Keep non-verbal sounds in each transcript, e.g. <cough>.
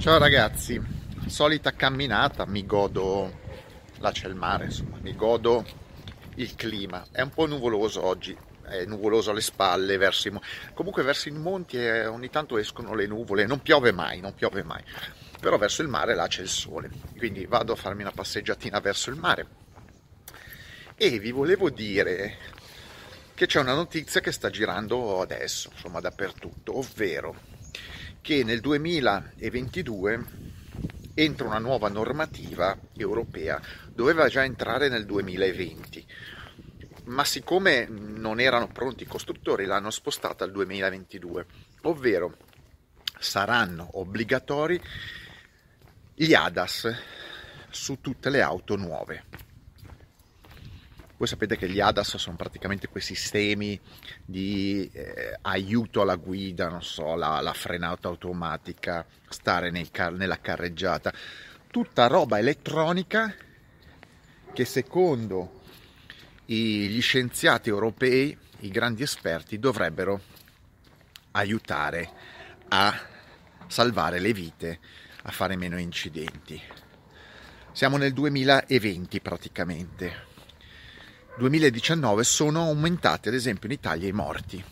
Ciao ragazzi, solita camminata, mi godo, là c'è il mare, insomma, mi godo il clima. È un po' nuvoloso oggi, è nuvoloso alle spalle, verso i, comunque verso i monti eh, ogni tanto escono le nuvole, non piove mai, non piove mai. Però verso il mare là c'è il sole, quindi vado a farmi una passeggiatina verso il mare. E vi volevo dire che c'è una notizia che sta girando adesso, insomma, dappertutto, ovvero che nel 2022 entra una nuova normativa europea, doveva già entrare nel 2020, ma siccome non erano pronti i costruttori l'hanno spostata al 2022, ovvero saranno obbligatori gli ADAS su tutte le auto nuove. Voi sapete che gli ADAS sono praticamente quei sistemi di eh, aiuto alla guida, non so, la, la frenata automatica, stare car- nella carreggiata, tutta roba elettronica che secondo gli scienziati europei, i grandi esperti, dovrebbero aiutare a salvare le vite, a fare meno incidenti. Siamo nel 2020 praticamente 2019 sono aumentati ad esempio in Italia i morti,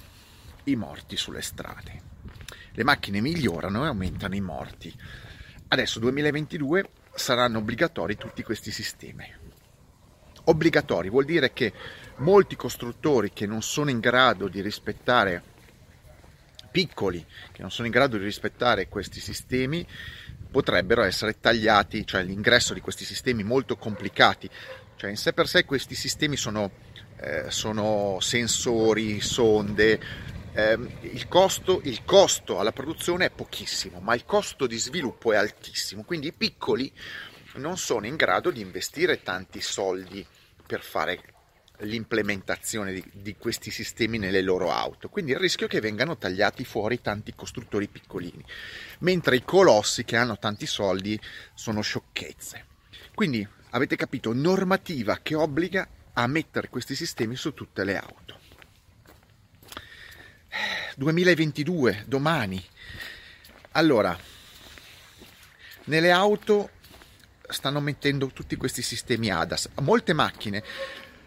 i morti sulle strade. Le macchine migliorano e aumentano i morti. Adesso 2022 saranno obbligatori tutti questi sistemi. Obbligatori vuol dire che molti costruttori che non sono in grado di rispettare piccoli che non sono in grado di rispettare questi sistemi potrebbero essere tagliati, cioè l'ingresso di questi sistemi molto complicati cioè in sé per sé questi sistemi sono, eh, sono sensori, sonde, eh, il, costo, il costo alla produzione è pochissimo, ma il costo di sviluppo è altissimo, quindi i piccoli non sono in grado di investire tanti soldi per fare l'implementazione di, di, questi sistemi nelle loro auto. Quindi il rischio è che vengano tagliati fuori tanti costruttori piccolini, mentre i colossi che hanno tanti soldi sono sciocchezze. Quindi avete capito, normativa che obbliga a mettere questi sistemi su tutte le auto. 2022, domani. Allora, nelle auto stanno mettendo tutti questi sistemi ADAS. Molte macchine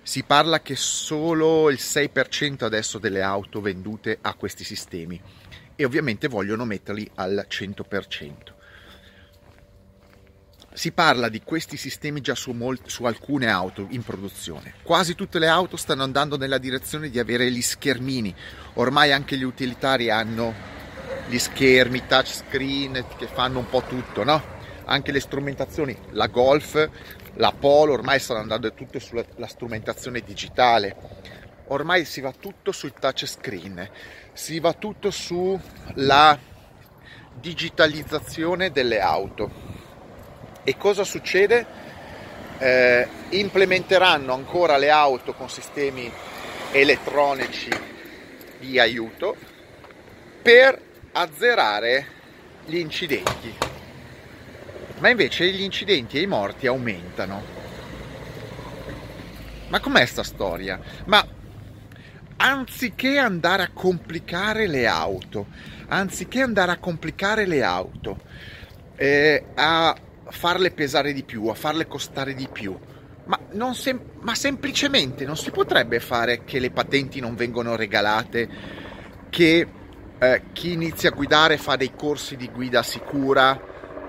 si parla che solo il 6% adesso delle auto vendute ha questi sistemi e ovviamente vogliono metterli al 100% si parla di questi sistemi già su, molt- su, alcune auto in produzione. Quasi tutte le auto stanno andando nella direzione di avere gli schermini. Ormai anche gli utilitari hanno gli schermi, touchscreen che fanno un po' tutto, no? Anche le strumentazioni, la Golf, la Polo, ormai stanno andando tutto sulla strumentazione digitale. Ormai si va tutto sul touchscreen, si va tutto sulla digitalizzazione delle auto e cosa succede? Eh, implementeranno ancora le auto con sistemi elettronici di aiuto per azzerare gli incidenti. Ma invece gli incidenti e i morti aumentano. Ma com'è sta storia? Ma anziché andare a complicare le auto, anziché andare a complicare le auto, eh, a farle pesare di più, a farle costare di più. Ma, sem- ma, semplicemente non si potrebbe fare che le patenti non vengono regalate, che eh, chi inizia a guidare fa dei corsi di guida sicura,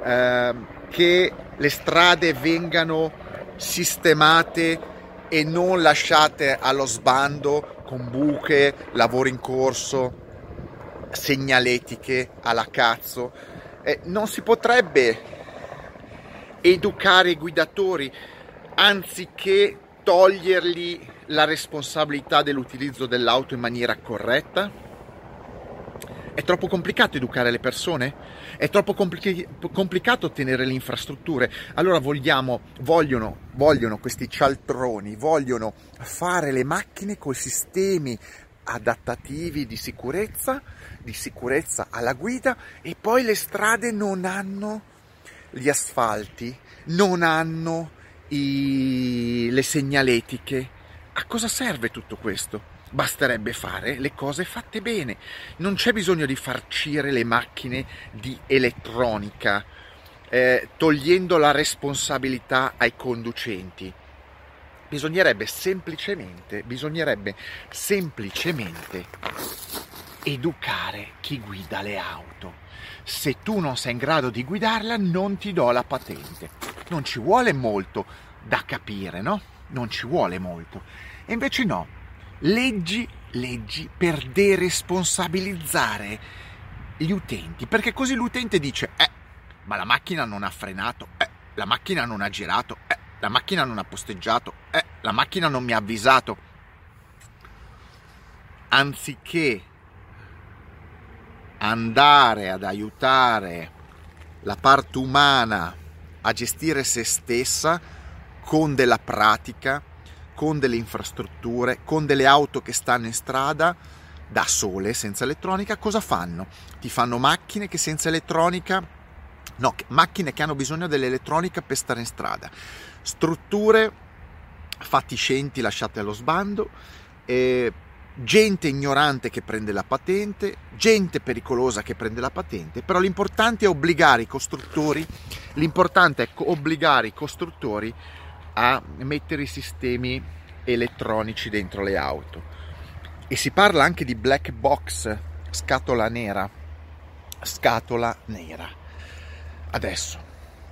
eh, che le strade vengano sistemate e non lasciate allo sbando con buche, lavori in corso, segnaletiche alla cazzo. Eh, non si potrebbe educare i guidatori anziché togliergli la responsabilità dell'utilizzo dell'auto in maniera corretta? È troppo complicato educare le persone? È troppo compli- complicato ottenere le infrastrutture? Allora vogliamo, vogliono, vogliono questi cialtroni, vogliono fare le macchine con sistemi adattativi di sicurezza, di sicurezza alla guida e poi le strade non hanno gli asfalti non hanno i, le segnaletiche. A cosa serve tutto questo? basterebbe fare le cose fatte bene. Non c'è bisogno di farcire le macchine di elettronica, eh, togliendo la responsabilità ai conducenti. Bisognerebbe semplicemente, bisognerebbe semplicemente educare chi guida le auto. Se tu non sei in grado di guidarla, non ti do la patente. Non ci vuole molto da capire, no? Non ci vuole molto. E invece no, leggi, leggi per deresponsabilizzare gli utenti, perché così l'utente dice, eh, ma la macchina non ha frenato, eh, la macchina non ha girato, eh, la macchina non ha posteggiato, eh, la macchina non mi ha avvisato. Anziché andare ad aiutare la parte umana a gestire se stessa con della pratica, con delle infrastrutture, con delle auto che stanno in strada da sole, senza elettronica, cosa fanno? Ti fanno macchine che senza elettronica, no, macchine che hanno bisogno dell'elettronica per stare in strada, strutture fatiscenti lasciate allo sbando, gente ignorante che prende la patente, gente pericolosa che prende la patente, però l'importante è obbligare i costruttori, l'importante è obbligare i costruttori a mettere i sistemi elettronici dentro le auto. E si parla anche di black box, scatola nera. Scatola nera. Adesso,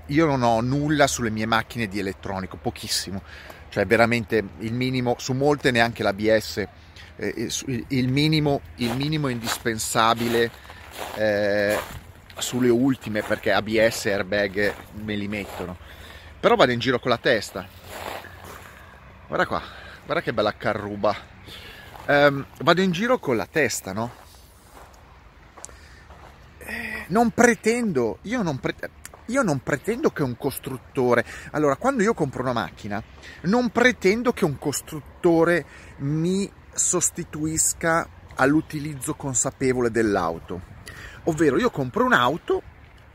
io non ho nulla sulle mie macchine di elettronico, pochissimo. Cioè veramente il minimo, su molte neanche l'ABS, il, minimo, il minimo indispensabile eh, sulle ultime perché ABS e airbag me li mettono. Però vado in giro con la testa. Guarda qua guarda che bella carruba. Ehm, vado in giro con la testa no? Eh, non pretendo io non pretendo io non pretendo che un costruttore, allora quando io compro una macchina, non pretendo che un costruttore mi sostituisca all'utilizzo consapevole dell'auto. Ovvero io compro un'auto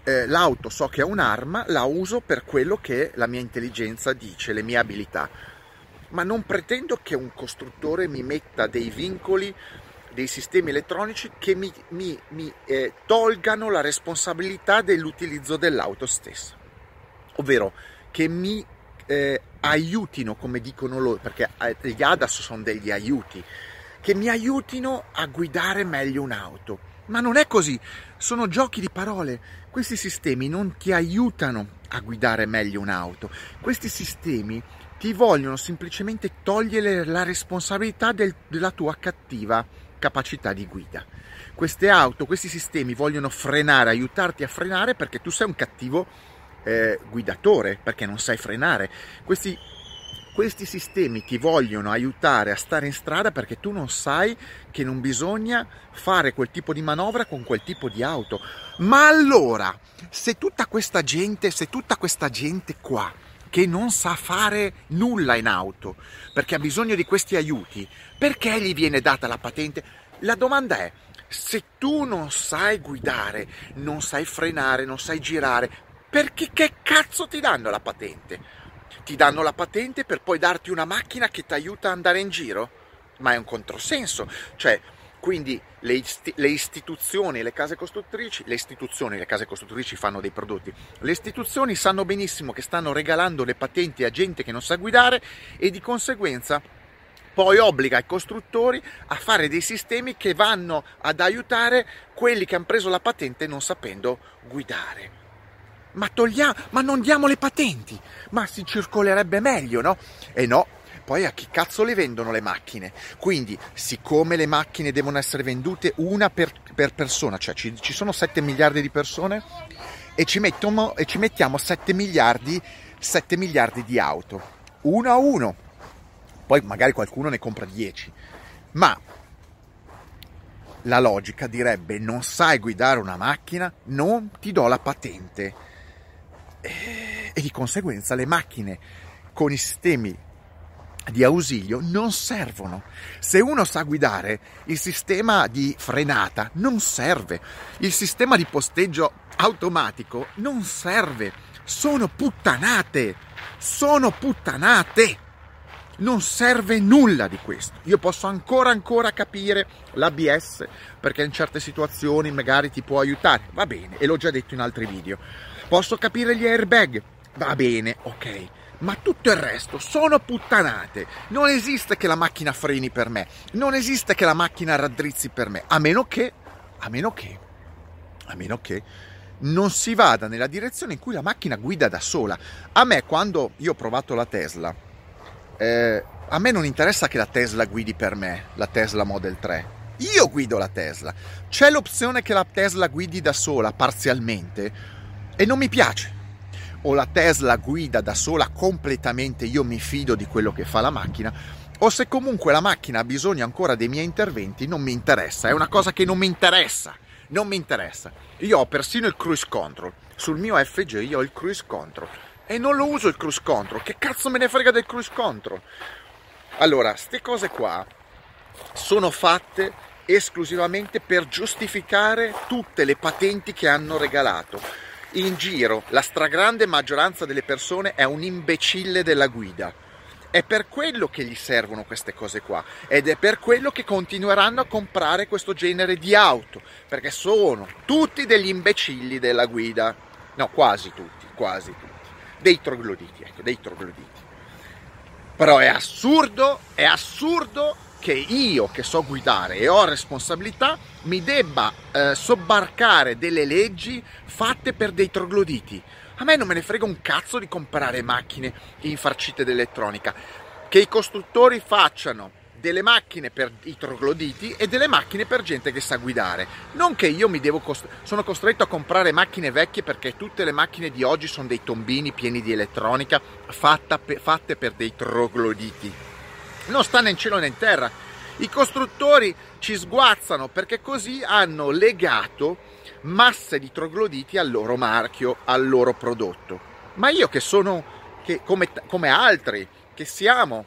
eh, l'auto so che è un'arma, la uso per quello che la mia intelligenza dice, le mie abilità. Ma non pretendo che un costruttore mi metta dei vincoli, dei sistemi elettronici che mi, mi, mi eh, tolgano la responsabilità dell'utilizzo dell'auto stessa. Ovvero che mi eh, aiutino, come dicono loro, perché eh, gli ADAS sono degli aiuti, che mi aiutino a guidare meglio un'auto ma non è così, sono giochi di parole. Questi sistemi non ti aiutano a guidare meglio un'auto. Questi sistemi ti vogliono semplicemente togliere la responsabilità del, della tua cattiva capacità di guida. Queste auto, questi sistemi vogliono frenare, aiutarti a frenare perché tu sei un cattivo eh, guidatore, perché non sai frenare. Questi questi sistemi ti vogliono aiutare a stare in strada perché tu non sai che non bisogna fare quel tipo di manovra con quel tipo di auto. Ma allora, se tutta questa gente, se tutta questa gente qua che non sa fare nulla in auto perché ha bisogno di questi aiuti, perché gli viene data la patente? La domanda è, se tu non sai guidare, non sai frenare, non sai girare, perché che cazzo ti danno la patente? ti danno la patente per poi darti una macchina che ti aiuta ad andare in giro? Ma è un controsenso, cioè quindi le, isti- le, istituzioni, le case costruttrici, le istituzioni, le case costruttrici fanno dei prodotti, le istituzioni sanno benissimo che stanno regalando le patenti a gente che non sa guidare e di conseguenza poi obbliga i costruttori a fare dei sistemi che vanno ad aiutare quelli che hanno preso la patente non sapendo guidare ma togliamo, ma non diamo le patenti, ma si circolerebbe meglio, no? E no, poi a chi cazzo le vendono le macchine? Quindi, siccome le macchine devono essere vendute una per, per persona, cioè ci, ci, sono 7 miliardi di persone e ci, mettono, e ci mettiamo 7 miliardi, 7 miliardi di auto, uno a uno. Poi magari qualcuno ne compra 10, ma la logica direbbe non sai guidare una macchina, non ti do la patente e di conseguenza le macchine con i sistemi di ausilio non servono. Se uno sa guidare, il sistema di frenata non serve, il sistema di posteggio automatico non serve. Sono puttanate, sono puttanate. non serve nulla di questo. Io posso ancora ancora capire l'ABS perché in certe situazioni magari ti può aiutare, va bene, e l'ho già detto in altri video. Posso capire gli airbag, va bene, ok. Ma tutto il resto sono puttanate. Non esiste che la macchina freni per me, non esiste che la macchina raddrizzi per me, a meno che, a meno che, a meno che non si vada nella direzione in cui la macchina guida da sola. A me quando io ho provato la Tesla, eh, a me non interessa che la Tesla guidi per me, la Tesla Model 3. Io guido la Tesla. C'è l'opzione che la Tesla guidi da sola parzialmente e non mi piace. O la Tesla guida da sola completamente, io mi fido di quello che fa la macchina, o se comunque la macchina ha bisogno ancora dei miei interventi, non mi interessa, è una cosa che non mi interessa, non mi interessa. Io ho persino il cruise control, sul mio FG io ho il cruise control e non lo uso il cruise control. Che cazzo me ne frega del cruise control? Allora, queste cose qua sono fatte esclusivamente per giustificare tutte le patenti che hanno regalato. In giro la stragrande maggioranza delle persone è un imbecille della guida. È per quello che gli servono queste cose qua ed è per quello che continueranno a comprare questo genere di auto, perché sono tutti degli imbecilli della guida. No, quasi tutti, quasi tutti dei trogloditi, ecco, dei trogloditi. Però è assurdo, è assurdo che io che so guidare e ho responsabilità mi debba eh, sobbarcare delle leggi fatte per dei trogloditi. A me non me ne frega un cazzo di comprare macchine infarcite d'elettronica. Che i costruttori facciano delle macchine per i trogloditi e delle macchine per gente che sa guidare. Non che io mi devo cost- sono costretto a comprare macchine vecchie perché tutte le macchine di oggi sono dei tombini pieni di elettronica pe- fatte per dei trogloditi. Non sta né in cielo né in terra. I costruttori ci sguazzano perché così hanno legato masse di trogloditi al loro marchio, al loro prodotto. Ma io che sono, che come, come altri, che siamo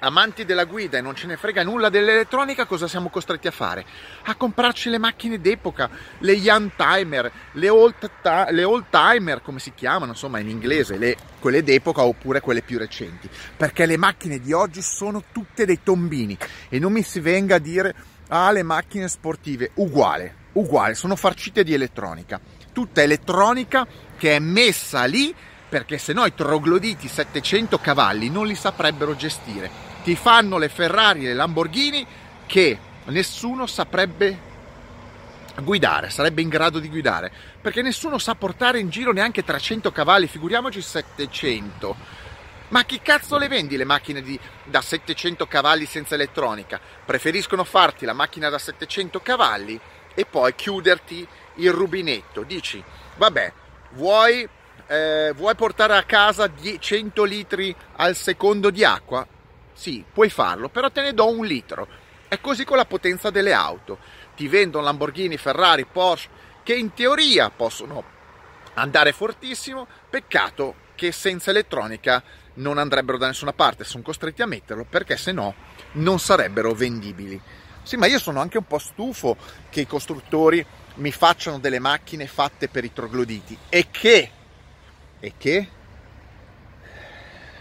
amanti della guida e non ce ne frega nulla dell'elettronica, cosa siamo costretti a fare? A comprarci le macchine d'epoca, le young timer, le old, ta- le old timer, come si chiamano, insomma in inglese, le, quelle d'epoca oppure quelle più recenti, perché le macchine di oggi sono tutte dei tombini. E non mi si venga a dire ah le macchine sportive, uguale, uguale, sono farcite di elettronica, tutta elettronica che è messa lì perché se no i trogloditi 700 cavalli non li saprebbero gestire ti fanno le Ferrari e le Lamborghini che nessuno saprebbe guidare, sarebbe in grado di guidare, perché nessuno sa portare in giro neanche 300 cavalli, figuriamoci 700. Ma chi cazzo le vendi le macchine di, da 700 cavalli senza elettronica? Preferiscono farti la macchina da 700 cavalli e poi chiuderti il rubinetto. Dici, vabbè, vuoi, eh, vuoi portare a casa 100 litri al secondo di acqua? Sì, puoi farlo, però te ne do un litro. È così con la potenza delle auto. Ti vendono Lamborghini, Ferrari, Porsche, che in teoria possono andare fortissimo, peccato che senza elettronica non andrebbero da nessuna parte, sono costretti a metterlo perché se no non sarebbero vendibili. Sì, ma io sono anche un po' stufo che i costruttori mi facciano delle macchine fatte per i trogloditi e che, e che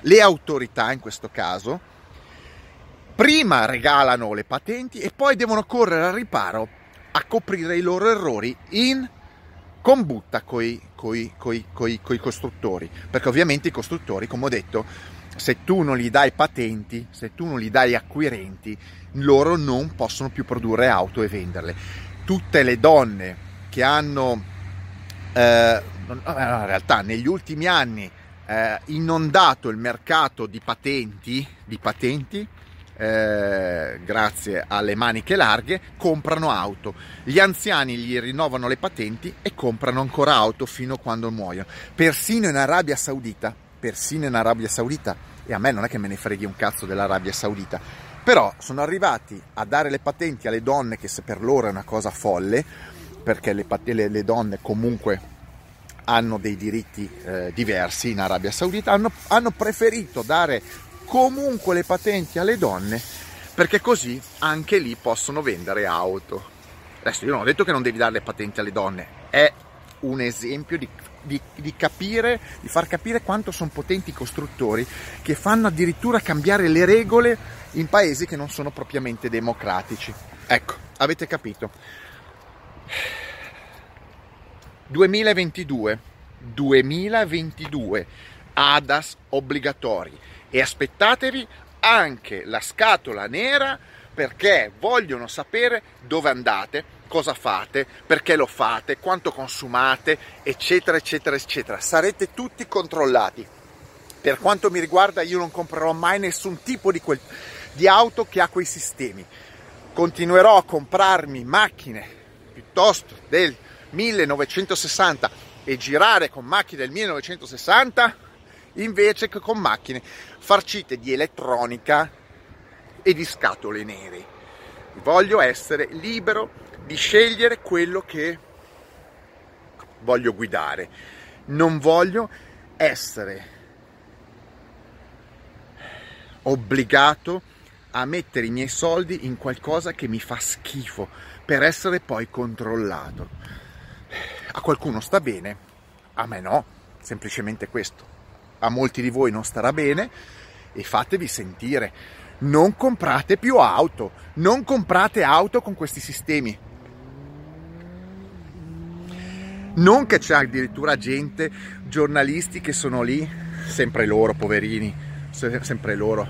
le autorità in questo caso prima regalano le patenti e poi devono correre al riparo a coprire i loro errori in combutta coi, coi costruttori, perché ovviamente i costruttori, come ho detto, se tu non gli dai patenti, se tu non gli dai acquirenti, loro non possono più produrre auto e venderle. Tutte le donne che hanno, eh, in realtà negli ultimi anni, eh, inondato il mercato di patenti, di patenti eh, grazie alle maniche larghe, comprano auto. Gli anziani gli rinnovano le patenti e comprano ancora auto fino a quando muoiono. Persino in Arabia Saudita, persino in Arabia Saudita, e a me non è che me ne freghi un cazzo dell'Arabia Saudita, però sono arrivati a dare le patenti alle donne, che per loro è una cosa folle, perché le, le, le donne comunque hanno dei diritti eh, diversi in Arabia Saudita, hanno, hanno preferito dare comunque le patenti alle donne perché così anche lì possono vendere auto. Adesso io non ho detto che non devi dare le patenti alle donne, è un esempio di di, di, capire, di far capire quanto sono potenti i costruttori che fanno addirittura cambiare le regole in paesi che non sono propriamente democratici. Ecco, avete capito. 2022, 2022, ADAS obbligatori e aspettatevi anche la scatola nera perché vogliono sapere dove andate, cosa fate, perché lo fate, quanto consumate, eccetera, eccetera, eccetera. Sarete tutti controllati. Per quanto mi riguarda io non comprerò mai nessun tipo di, quel, di auto che ha quei sistemi. Continuerò a comprarmi macchine piuttosto del 1960 e girare con macchine del 1960 invece che con macchine farcite di elettronica e di scatole nere. Voglio essere libero di scegliere quello che voglio guidare. Non voglio essere obbligato a mettere i miei soldi in qualcosa che mi fa schifo per essere poi controllato. A qualcuno sta bene, a me no, semplicemente questo. A molti di voi non starà bene e fatevi sentire. Non comprate più auto, non comprate auto con questi sistemi. Non che c'è addirittura gente, giornalisti che sono lì, sempre loro, poverini, sempre loro,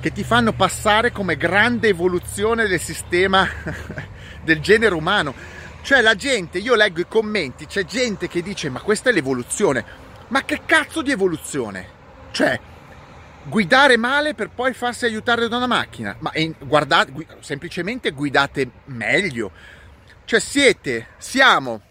che ti fanno passare come grande evoluzione del sistema <laughs> del genere umano. Cioè la gente, io leggo i commenti, c'è gente che dice ma questa è l'evoluzione. Ma che cazzo di evoluzione? Cioè, guidare male per poi farsi aiutare da una macchina. Ma guardate, semplicemente guidate meglio. Cioè siete, siamo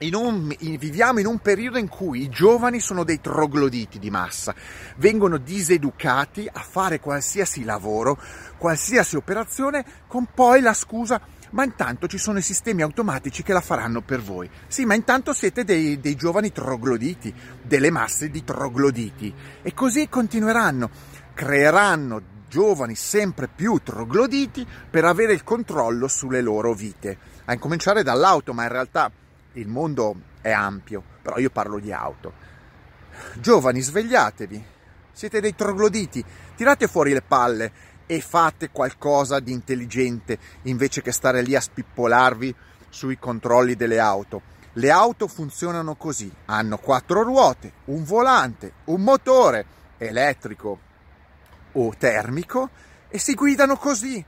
in un, in, viviamo in un periodo in cui i giovani sono dei trogloditi di massa, vengono diseducati a fare qualsiasi lavoro, qualsiasi operazione, con poi la scusa ma intanto ci sono i sistemi automatici che la faranno per voi. Sì, ma intanto siete dei, dei giovani trogloditi, delle masse di trogloditi. E così continueranno, creeranno giovani sempre più trogloditi per avere il controllo sulle loro vite, a incominciare dall'auto, ma in realtà il mondo è ampio, però io parlo di auto. Giovani, svegliatevi, siete dei trogloditi, tirate fuori le palle e fate qualcosa di intelligente invece che stare lì a spippolarvi sui controlli delle auto. Le auto funzionano così, hanno quattro ruote, un volante, un motore elettrico o termico e si guidano così.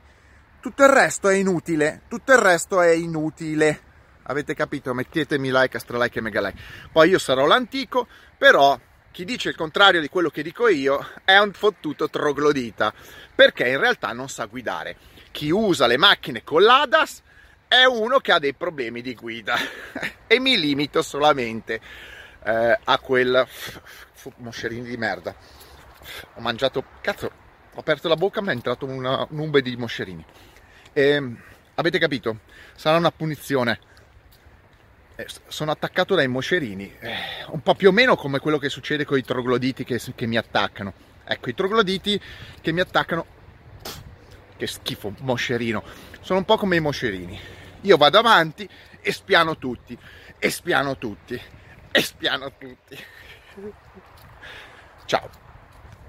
Tutto il resto è inutile, tutto il resto è inutile. Avete capito? Mettetemi like, astra like e mega like. Poi io sarò l'antico, però chi dice il contrario di quello che dico io è un fottuto troglodita, perché in realtà non sa guidare. Chi usa le macchine con l'ADAS è uno che ha dei problemi di guida <laughs> e mi limito solamente eh, a quel moscerini di merda. Ho mangiato, cazzo, ho aperto la bocca, mi è entrato una nube di moscerini. E, ehm, avete capito? Sarà una punizione sono attaccato dai moscerini, eh, un po' più o meno come quello che succede con i trogloditi che, che mi attaccano. Ecco, i trogloditi che mi attaccano, che schifo, moscerino, sono un po' come i moscerini. Io vado avanti e spiano tutti, e spiano tutti, e spiano tutti. <laughs> Ciao.